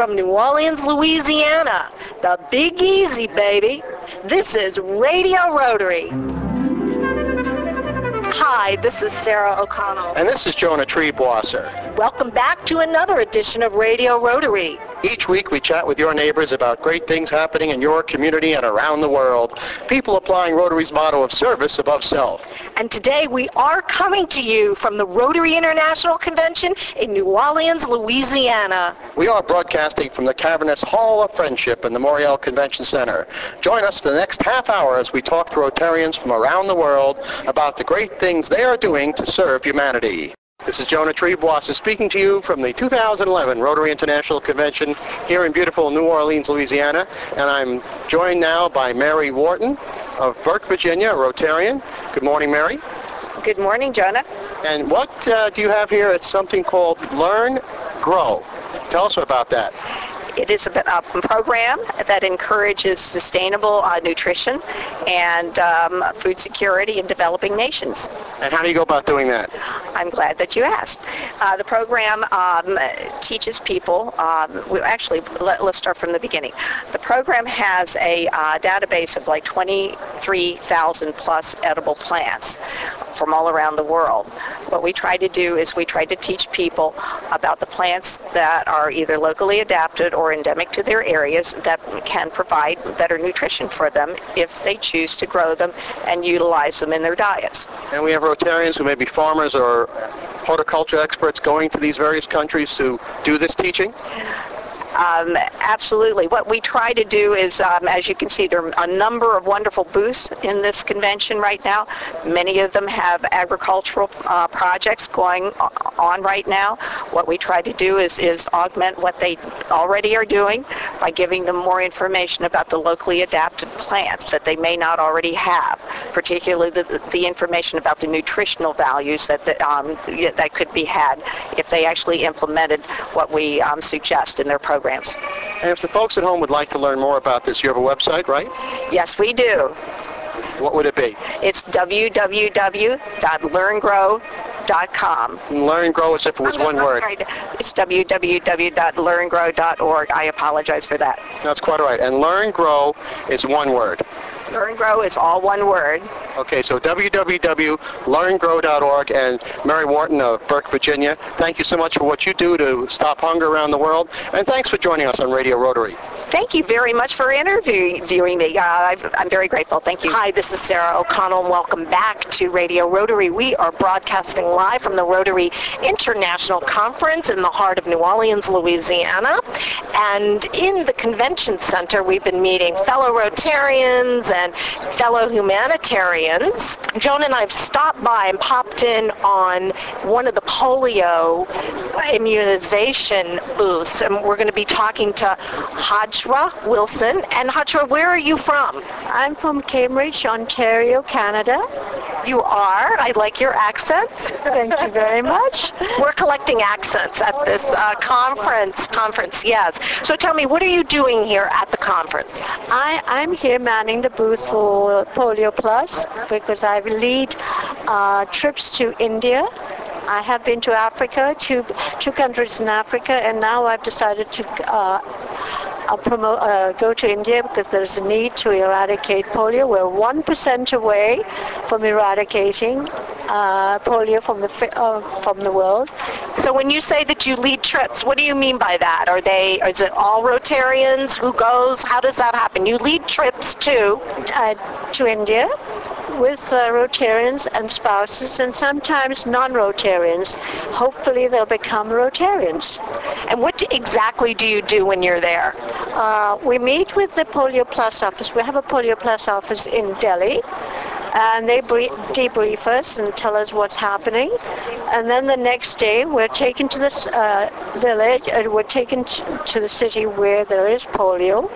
from New Orleans, Louisiana. The Big Easy, baby. This is Radio Rotary. Hi, this is Sarah O'Connell. And this is Jonah Triebwasser. Welcome back to another edition of Radio Rotary. Each week we chat with your neighbors about great things happening in your community and around the world. People applying Rotary's motto of service above self. And today we are coming to you from the Rotary International Convention in New Orleans, Louisiana. We are broadcasting from the cavernous Hall of Friendship in the Morial Convention Center. Join us for the next half hour as we talk to Rotarians from around the world about the great things they are doing to serve humanity. This is Jonah Triebwasser speaking to you from the 2011 Rotary International Convention here in beautiful New Orleans, Louisiana. And I'm joined now by Mary Wharton of Burke, Virginia, a Rotarian. Good morning, Mary. Good morning, Jonah. And what uh, do you have here? It's something called Learn, Grow. Tell us about that. It is a, a program that encourages sustainable uh, nutrition and um, food security in developing nations. And how do you go about doing that? I'm glad that you asked. Uh, the program um, teaches people, um, we actually, let, us start from the beginning. The program has a uh, database of like 23,000 plus edible plants from all around the world. What we try to do is we try to teach people about the plants that are either locally adapted or endemic to their areas that can provide better nutrition for them if they choose to grow them and utilize them in their diets. And we have Rotarians who may be farmers or horticulture experts going to these various countries to do this teaching? Um, absolutely. What we try to do is, um, as you can see, there are a number of wonderful booths in this convention right now. Many of them have agricultural uh, projects going on right now. What we try to do is, is augment what they already are doing by giving them more information about the locally adapted plants that they may not already have, particularly the, the information about the nutritional values that, the, um, that could be had if they actually implemented what we um, suggest in their program programs. And if the folks at home would like to learn more about this, you have a website, right? Yes, we do. What would it be? It's www.learngrow.com. Learn Grow as if it was oh, one word. Right. It's www.learngrow.org. I apologize for that. That's quite all right. And Learn Grow is one word. Learn Grow is all one word. Okay, so www.learngrow.org and Mary Wharton of Burke, Virginia, thank you so much for what you do to stop hunger around the world, and thanks for joining us on Radio Rotary. Thank you very much for interviewing me. Uh, I'm very grateful. Thank you. Hi, this is Sarah O'Connell, and welcome back to Radio Rotary. We are broadcasting live from the Rotary International Conference in the heart of New Orleans, Louisiana. And in the convention center, we've been meeting fellow Rotarians and fellow humanitarians. Jonah and I have stopped by and popped in on one of the polio immunization booths, and we're going to be talking to Hajra Wilson. And Hajra, where are you from? I'm from Cambridge, Ontario, Canada. You are. I like your accent. Thank you very much. We're collecting accents at this uh, conference. Conference, yes. So tell me, what are you doing here at the conference? I, I'm here manning the booth for Polio Plus because I lead uh, trips to India I have been to Africa, two, two countries in Africa, and now I've decided to uh, uh, promote, uh, go to India because there's a need to eradicate polio. We're 1% away from eradicating uh, polio from the, uh, from the world. So when you say that you lead trips, what do you mean by that? Are they, is it all Rotarians? Who goes? How does that happen? You lead trips to? Uh, to India with uh, Rotarians and spouses and sometimes non-Rotarians. Hopefully they'll become Rotarians. And what exactly do you do when you're there? Uh, we meet with the Polio Plus office. We have a Polio Plus office in Delhi and they debrief us and tell us what's happening. And then the next day, we're taken to this uh, village, and we're taken to the city where there is polio,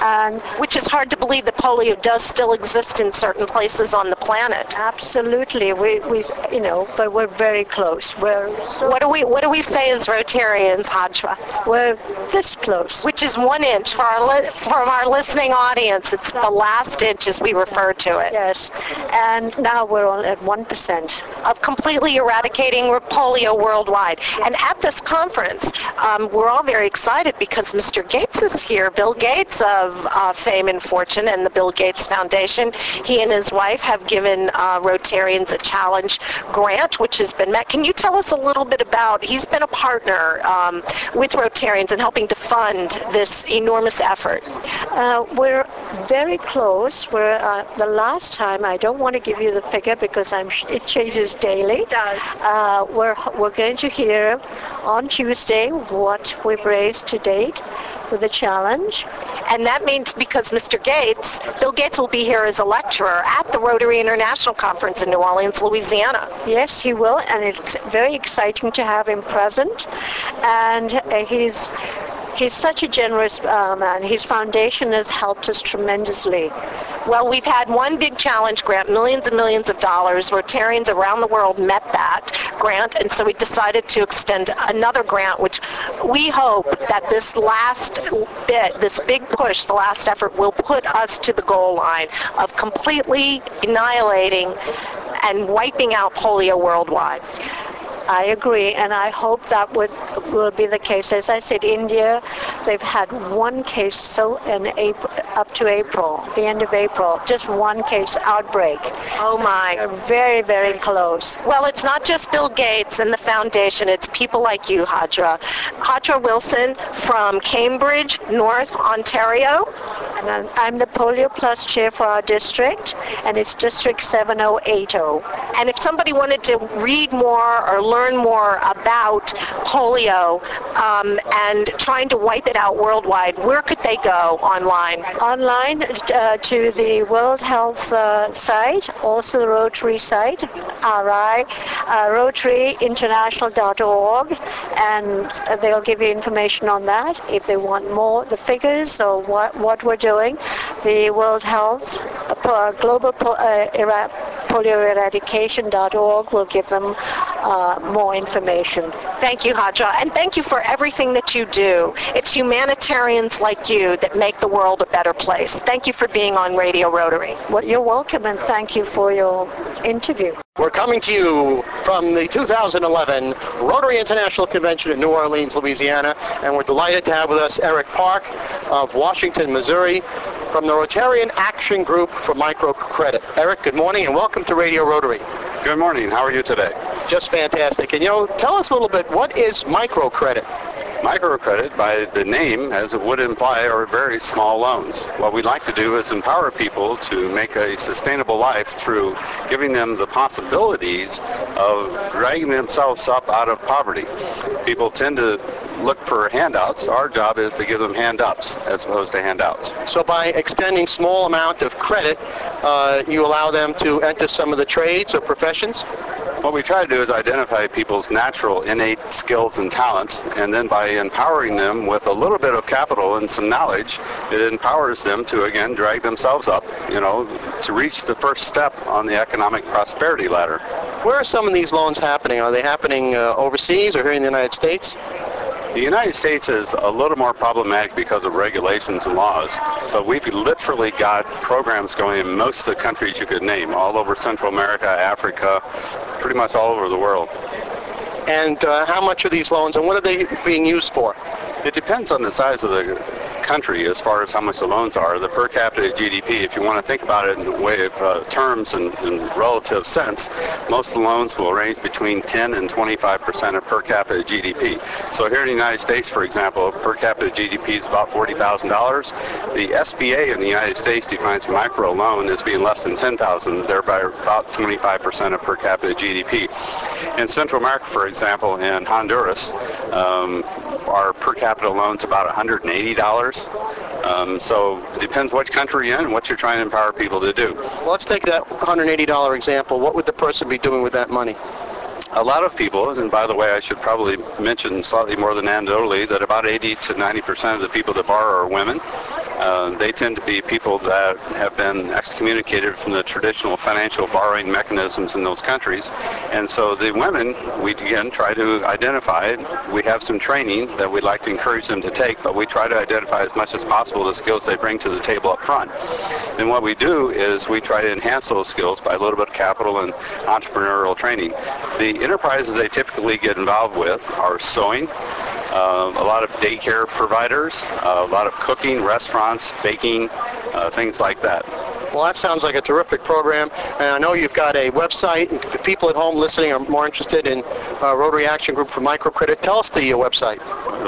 And Which is hard to believe that polio does still exist in certain places on the planet. absolutely, we, we, you know, but we're very close. We're, What do we what do we say as Rotarians, Hajra? we're this close. Which is one inch for our li- from our listening audience. It's the last inch as we refer to it. Yes. And now we're all at 1%. of completely eradicating polio worldwide. And at this conference, um, we're all very excited because Mr. Gates is here, Bill Gates of uh, Fame and Fortune and the Bill Gates Foundation. He and his wife have given uh, Rotarians a challenge grant, which has been met. Can you tell us a little bit about, he's been a partner um, with Rotarians in helping to fund this enormous effort. Uh, we're very close. We're uh, the last time. I don't want to give you the figure because I'm. It changes daily. It does. Uh, we're we're going to hear on Tuesday what we've raised to date with the challenge. And that means because Mr. Gates, Bill Gates will be here as a lecturer at the Rotary International Conference in New Orleans, Louisiana. Yes, he will, and it's very exciting to have him present. And uh, he's he's such a generous uh, man. His foundation has helped us tremendously. Well, we've had one big challenge grant, millions and millions of dollars. Rotarians around the world met that grant, and so we decided to extend another grant, which we hope that this last bit, this big push, the last effort, will put us to the goal line of completely annihilating and wiping out polio worldwide. I agree, and I hope that would will be the case. As I said, India, they've had one case so in April, up to April, the end of April, just one case outbreak. Oh my. They're very, very close. Well, it's not just Bill Gates and the foundation. It's people like you, Hadra. Hadra Wilson from Cambridge, North Ontario. And I'm, I'm the Polio Plus chair for our district, and it's District 7080. And if somebody wanted to read more or learn more about polio um, and trying to wipe it out worldwide, where could they go online? Online uh, to the World Health uh, site, also the Rotary site, RI, uh, rotaryinternational.org, and they'll give you information on that if they want more, the figures or what, what we're doing. The World Health, uh, Global uh, Eradication.org will give them uh, more information. Thank you, Hadra, and thank you for everything that you do. It's humanitarians like you that make the world a better place. Thank you for being on Radio Rotary. Well, you're welcome, and thank you for your interview. We're coming to you from the 2011 Rotary International Convention in New Orleans, Louisiana, and we're delighted to have with us Eric Park of Washington, Missouri, from the Rotarian Action Group for Microcredit. Eric, good morning and welcome to Radio Rotary. Good morning. How are you today? Just fantastic. And you know, tell us a little bit, what is microcredit? Microcredit, by the name, as it would imply, are very small loans. What we'd like to do is empower people to make a sustainable life through giving them the possibilities of dragging themselves up out of poverty. People tend to look for handouts. Our job is to give them hand-ups as opposed to handouts. So by extending small amount of credit, uh, you allow them to enter some of the trades or professions? What we try to do is identify people's natural innate skills and talents, and then by empowering them with a little bit of capital and some knowledge, it empowers them to again drag themselves up, you know, to reach the first step on the economic prosperity ladder. Where are some of these loans happening? Are they happening uh, overseas or here in the United States? The United States is a little more problematic because of regulations and laws, but we've literally got programs going in most of the countries you could name, all over Central America, Africa, pretty much all over the world. And uh, how much are these loans and what are they being used for? It depends on the size of the country as far as how much the loans are. The per capita GDP, if you want to think about it in a way of uh, terms and, and relative sense, most the loans will range between 10 and 25 percent of per capita GDP. So here in the United States, for example, per capita GDP is about $40,000. The SBA in the United States defines micro loan as being less than 10,000, thereby about 25 percent of per capita GDP. In Central America, for example, in Honduras, um, our per capita loan's about $180. Um, so it depends what country you're in and what you're trying to empower people to do. Well, let's take that $180 example. What would the person be doing with that money? A lot of people, and by the way, I should probably mention slightly more than anecdotally that about 80 to 90 percent of the people that borrow are women. Uh, they tend to be people that have been excommunicated from the traditional financial borrowing mechanisms in those countries. And so the women, we again try to identify, we have some training that we'd like to encourage them to take, but we try to identify as much as possible the skills they bring to the table up front. And what we do is we try to enhance those skills by a little bit of capital and entrepreneurial training. The enterprises they typically get involved with are sewing, uh, a lot of daycare providers, uh, a lot of cooking, restaurants, baking, uh, things like that. Well, that sounds like a terrific program, and I know you've got a website. If people at home listening are more interested in uh, Rotary Action Group for Microcredit, tell us the uh, website.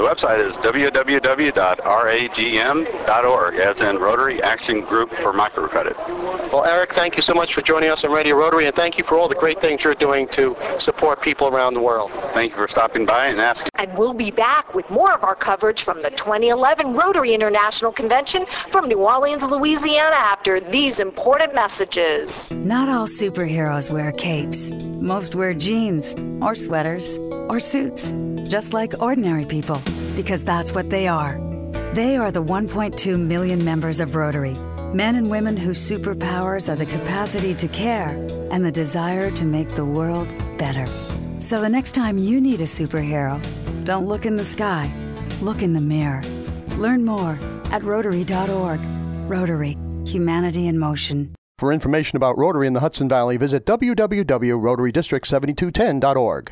The website is www.ragm.org, as in Rotary Action Group for Microcredit. Well, Eric, thank you so much for joining us on Radio Rotary, and thank you for all the great things you're doing to support people around the world. Thank you for stopping by and asking. And we'll be back with more of our coverage from the 2011 Rotary International Convention from New Orleans, Louisiana after these important messages. Not all superheroes wear capes. Most wear jeans or sweaters or suits, just like ordinary people, because that's what they are. They are the 1.2 million members of Rotary, men and women whose superpowers are the capacity to care and the desire to make the world better. So the next time you need a superhero, don't look in the sky, look in the mirror. Learn more at Rotary.org. Rotary, humanity in motion. For information about Rotary in the Hudson Valley, visit www.rotarydistrict7210.org.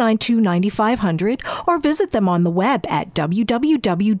692 9500 or visit them on the web at www.jgspc.com.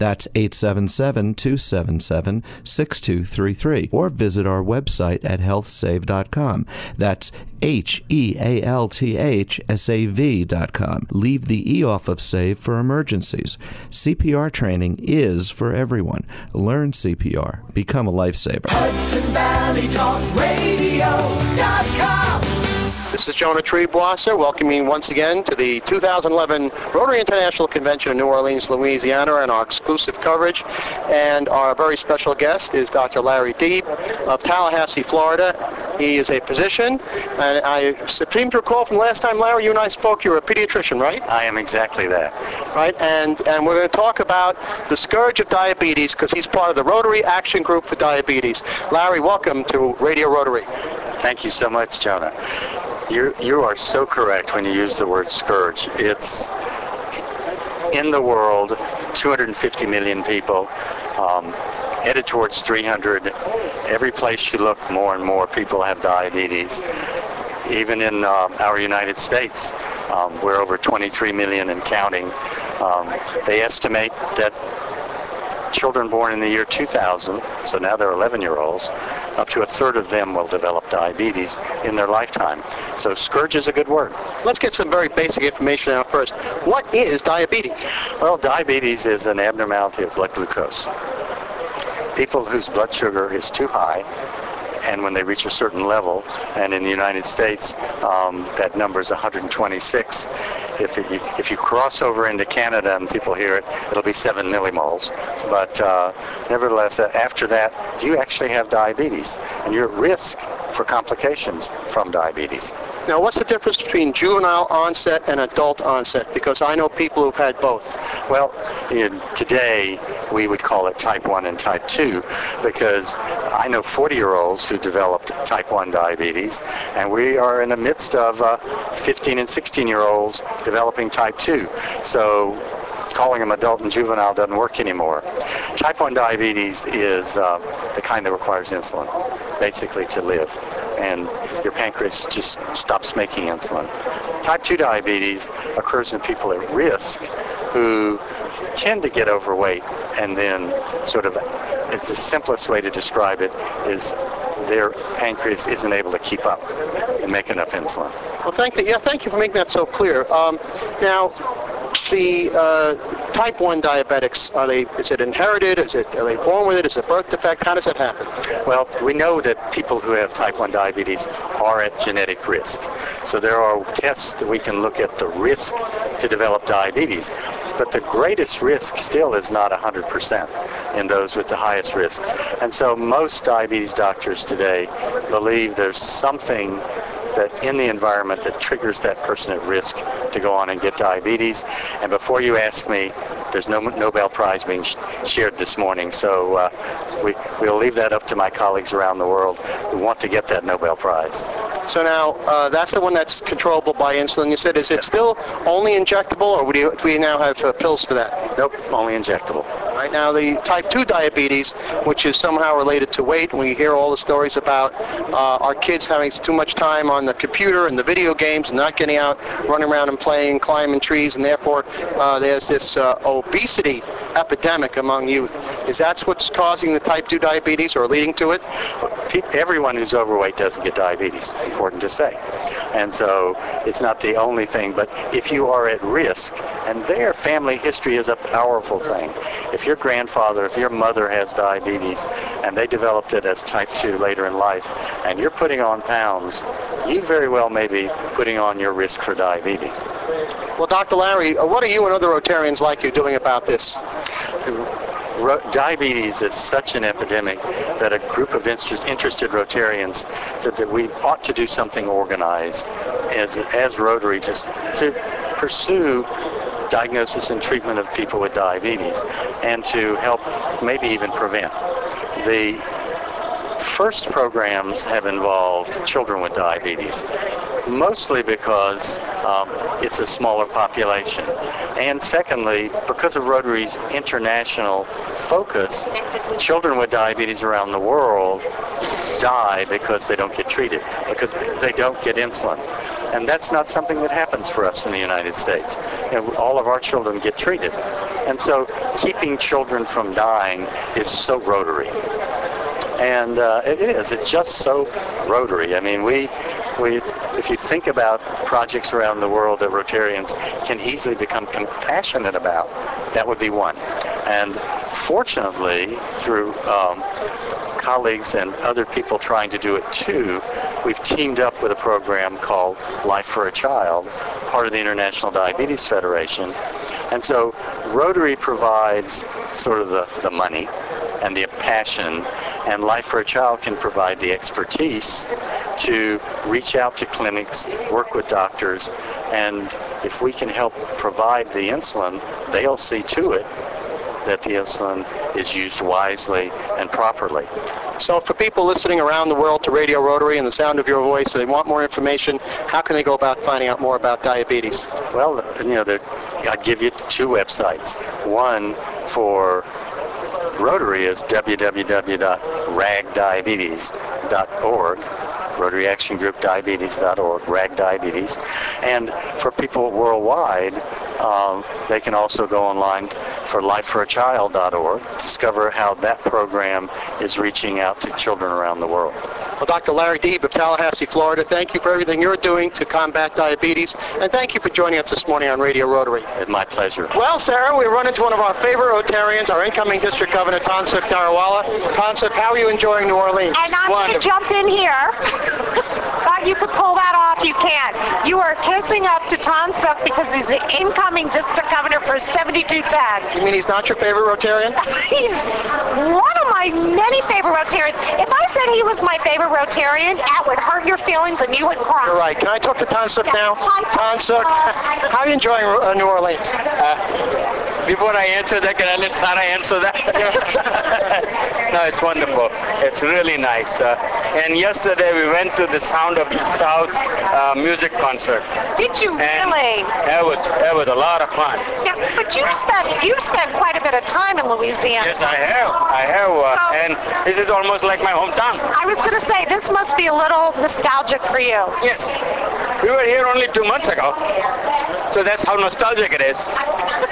That's 877 277 6233. Or visit our website at healthsav.com. That's H E A L T H S A V dot com. Leave the E off of save for emergencies. CPR training is for everyone. Learn CPR. Become a lifesaver. Hudson Valley Talk Radio.com. This is Jonah Triebwasser welcoming once again to the 2011 Rotary International Convention in New Orleans, Louisiana, and our exclusive coverage. And our very special guest is Dr. Larry Deeb of Tallahassee, Florida. He is a physician, and I seem to recall from last time, Larry, you and I spoke, you're a pediatrician, right? I am exactly that. Right, and, and we're going to talk about the scourge of diabetes because he's part of the Rotary Action Group for Diabetes. Larry, welcome to Radio Rotary. Thank you so much, Jonah. You, you are so correct when you use the word scourge. It's in the world, 250 million people, um, headed towards 300. Every place you look, more and more people have diabetes. Even in uh, our United States, um, we're over 23 million and counting. Um, they estimate that children born in the year 2000, so now they're 11-year-olds, up to a third of them will develop diabetes in their lifetime. So scourge is a good word. Let's get some very basic information out first. What is diabetes? Well, diabetes is an abnormality of blood glucose. People whose blood sugar is too high and when they reach a certain level, and in the United States, um, that number is 126. If, it, if you cross over into Canada and people hear it, it'll be 7 millimoles. But uh, nevertheless, uh, after that, you actually have diabetes, and you're at risk for complications from diabetes. Now, what's the difference between juvenile onset and adult onset? Because I know people who've had both. Well, today we would call it type 1 and type 2 because I know 40-year-olds who developed type 1 diabetes, and we are in the midst of uh, 15 and 16-year-olds developing type 2. So calling them adult and juvenile doesn't work anymore. Type 1 diabetes is uh, the kind that requires insulin, basically to live. And your pancreas just stops making insulin. Type 2 diabetes occurs in people at risk who tend to get overweight and then sort of, it's the simplest way to describe it is their pancreas isn't able to keep up and make enough insulin. Well, thank you. Yeah, thank you for making that so clear. Um, now, the uh, type 1 diabetics, are they, is it inherited? Is it, are they born with it? Is it a birth defect? How does that happen? Well, we know that people who have type 1 diabetes are at genetic risk. So there are tests that we can look at the risk to develop diabetes. But the greatest risk still is not 100% in those with the highest risk. And so most diabetes doctors today believe there's something that in the environment that triggers that person at risk to go on and get diabetes. And before you ask me, there's no Nobel Prize being sh- shared this morning, so uh, we, we'll leave that up to my colleagues around the world who want to get that Nobel Prize. So now, uh, that's the one that's controllable by insulin. You said, is it still only injectable, or do, you, do we now have uh, pills for that? Nope, only injectable. Right now, the type 2 diabetes, which is somehow related to weight, we hear all the stories about uh, our kids having too much time on the computer and the video games and not getting out, running around and playing, climbing trees, and therefore uh, there's this uh, obesity epidemic among youth. Is that what's causing the type 2 diabetes or leading to it? Everyone who's overweight doesn't get diabetes, important to say. And so it's not the only thing, but if you are at risk, and their family history is a powerful thing. If your grandfather, if your mother has diabetes, and they developed it as type 2 later in life, and you're putting on pounds, you very well may be putting on your risk for diabetes. Well, Dr. Larry, what are you and other Rotarians like you doing about this? Diabetes is such an epidemic that a group of interest, interested Rotarians said that we ought to do something organized as, as Rotary just to pursue diagnosis and treatment of people with diabetes and to help maybe even prevent. The first programs have involved children with diabetes, mostly because um, it's a smaller population. And secondly, because of Rotary's international focus, children with diabetes around the world die because they don't get treated, because they don't get insulin. And that's not something that happens for us in the United States. You know, all of our children get treated. And so keeping children from dying is so Rotary. And uh, it is. It's just so Rotary. I mean, we, we, if you think about projects around the world that Rotarians can easily become compassionate about, that would be one. And fortunately, through um, colleagues and other people trying to do it too, we've teamed up with a program called Life for a Child, part of the International Diabetes Federation. And so Rotary provides sort of the, the money and the passion, and Life for a Child can provide the expertise to reach out to clinics, work with doctors, and if we can help provide the insulin, they'll see to it that the insulin is used wisely and properly. So for people listening around the world to Radio Rotary and the sound of your voice, they want more information, how can they go about finding out more about diabetes? Well, you know, I'd give you two websites. One for Rotary is www.ragdiabetes.org, Rotary Action Group Diabetes.org, RAG Diabetes. And for people worldwide, um, they can also go online for lifeforachild.org, discover how that program is reaching out to children around the world. Well, Dr. Larry Deeb of Tallahassee, Florida, thank you for everything you're doing to combat diabetes, and thank you for joining us this morning on Radio Rotary. It's my pleasure. Well, Sarah, we run into one of our favorite Rotarians, our incoming District Governor, Tansuk Darawala. Tansuk, how are you enjoying New Orleans? And I'm going to jump in here. Thought you could pull that off. You can't. You are kissing up to Tansuk because he's the incoming District Governor for 7210. You mean he's not your favorite Rotarian? he's one of my many favorite Rotarians. If I said he was my favorite Rotarian, that would hurt your feelings and you would cry. You're right. Can I talk to Tansuk now? Tansuk, how are you enjoying uh, New Orleans? Uh, before I answer that, can I let Sarah answer that? no, it's wonderful. It's really nice. Uh, and yesterday we went to the Sound of the South uh, music concert. Did you and really? That was that was a lot of fun. Yeah, But you've spent you've spent quite a bit of time in Louisiana. Yes, I have. I have. Uh, and this is almost like my hometown. I was going to say this must be a little nostalgic for you. Yes. We were here only two months ago. So that's how nostalgic it is.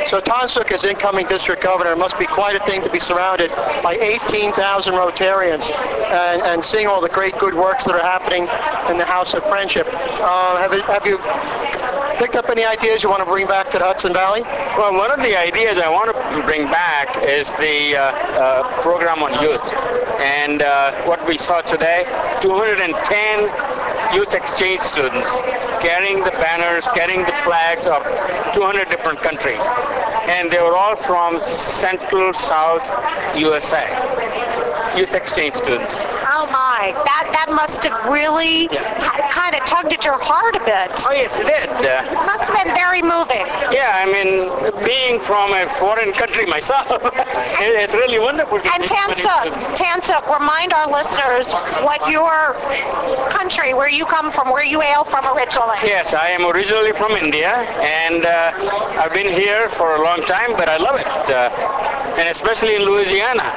So Tansuk as incoming district governor must be quite a thing to be surrounded by 18,000 Rotarians and, and seeing all the great good works that are happening in the House of Friendship. Uh, have, have you picked up any ideas you want to bring back to the Hudson Valley? Well, one of the ideas I want to bring back is the uh, uh, program on youth. And uh, what we saw today, 210 youth exchange students carrying the banners, carrying the flags of 200 different countries. And they were all from Central South USA. Youth exchange students. Oh my, that that must have really kind of tugged at your heart a bit. Oh yes, it did. Uh, Been very moving. yeah, I mean, being from a foreign country myself, it's really wonderful. And Tansuk. Tansuk, remind our listeners what your country, where you come from, where you hail from originally. Yes, I am originally from India, and uh, I've been here for a long time, but I love it, uh, and especially in Louisiana,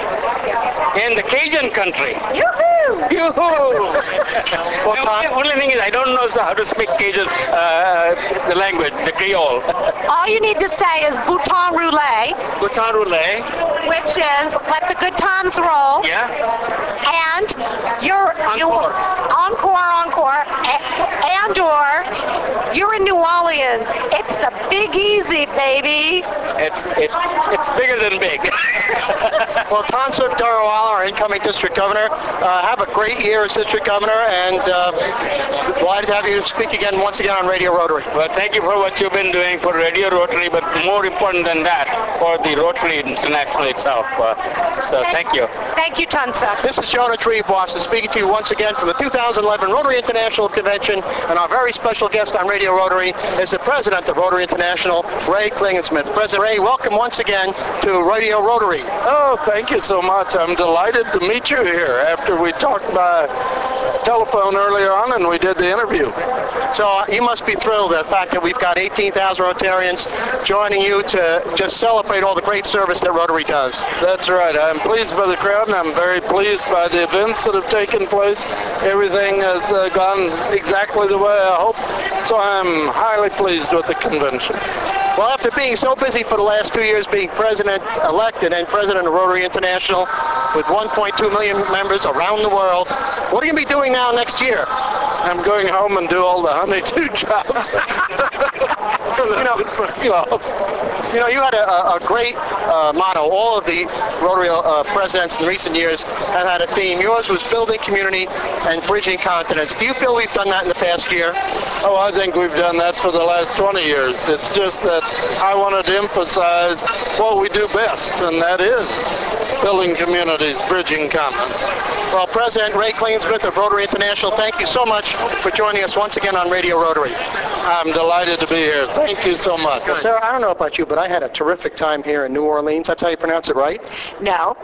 in the Cajun country. Yoo-hoo! The only, only thing is I don't know how to speak Cajun, uh, the language, the Creole. All you need to say is bouton roulé, Bouton roulé. which is let the good times roll. Yeah. And you're you, encore, encore, a- and or you're in New Orleans. It's the Big Easy, baby. It's it's it's bigger than big. Well, Tansuk Darawala, our incoming district governor, uh, have a great year as district governor, and uh, delighted to have you speak again once again on Radio Rotary. Well, thank you for what you've been doing for Radio Rotary, but more important than that, for the Rotary International itself. Uh, so thank you. Thank you, Tunsa. This is Jonah Triebwasser speaking to you once again from the 2011 Rotary International Convention, and our very special guest on Radio Rotary is the president of Rotary International, Ray Klingensmith. President Ray, welcome once again to Radio Rotary. Oh, thank you so much. I'm delighted to meet you here after we talked by telephone earlier on and we did the interview. So uh, you must be thrilled at the fact that we've got 18,000 Rotarians joining you to just celebrate all the great service that Rotary does. That's right. I'm pleased by the crowd and I'm very pleased by the events that have taken place. Everything has uh, gone exactly the way I hoped, so I'm highly pleased with the convention. Well, after being so busy for the last two years being president-elected and president of Rotary International with 1.2 million members around the world, what are you going to be doing now next year? I'm going home and do all the honeydew jobs. you know, you know, you had a, a- a great uh, motto. All of the Rotary uh, presidents in recent years have had a theme. Yours was building community and bridging continents. Do you feel we've done that in the past year? Oh, I think we've done that for the last 20 years. It's just that I wanted to emphasize what we do best, and that is building communities, bridging continents. Well, President Ray Klingensmith of Rotary International, thank you so much for joining us once again on Radio Rotary. I'm delighted to be here. Thank you so much. Well, Sarah, I don't know about you, but I had a terrific time here in New Orleans. That's how you pronounce it, right? No.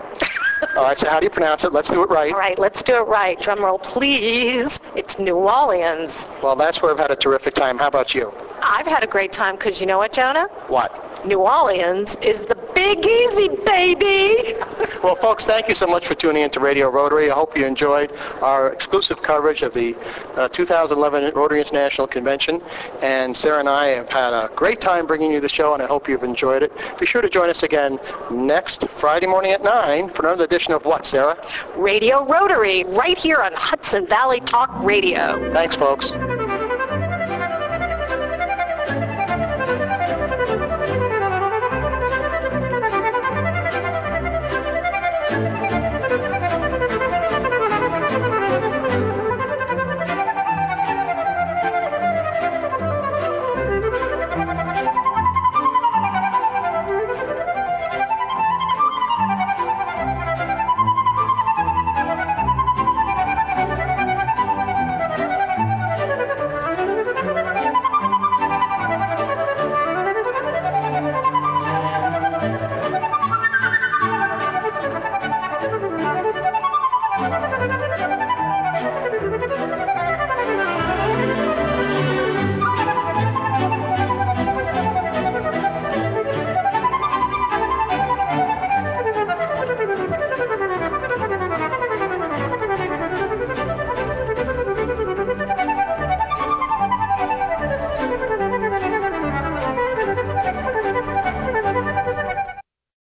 All right, so how do you pronounce it? Let's do it right. All right, let's do it right. Drum roll, please. It's New Orleans. Well, that's where I've had a terrific time. How about you? I've had a great time because you know what, Jonah? What? New Orleans is the Big Easy, baby. Well, folks, thank you so much for tuning in to Radio Rotary. I hope you enjoyed our exclusive coverage of the uh, 2011 Rotary International Convention. And Sarah and I have had a great time bringing you the show, and I hope you've enjoyed it. Be sure to join us again next Friday morning at 9 for another edition of what, Sarah? Radio Rotary, right here on Hudson Valley Talk Radio. Thanks, folks.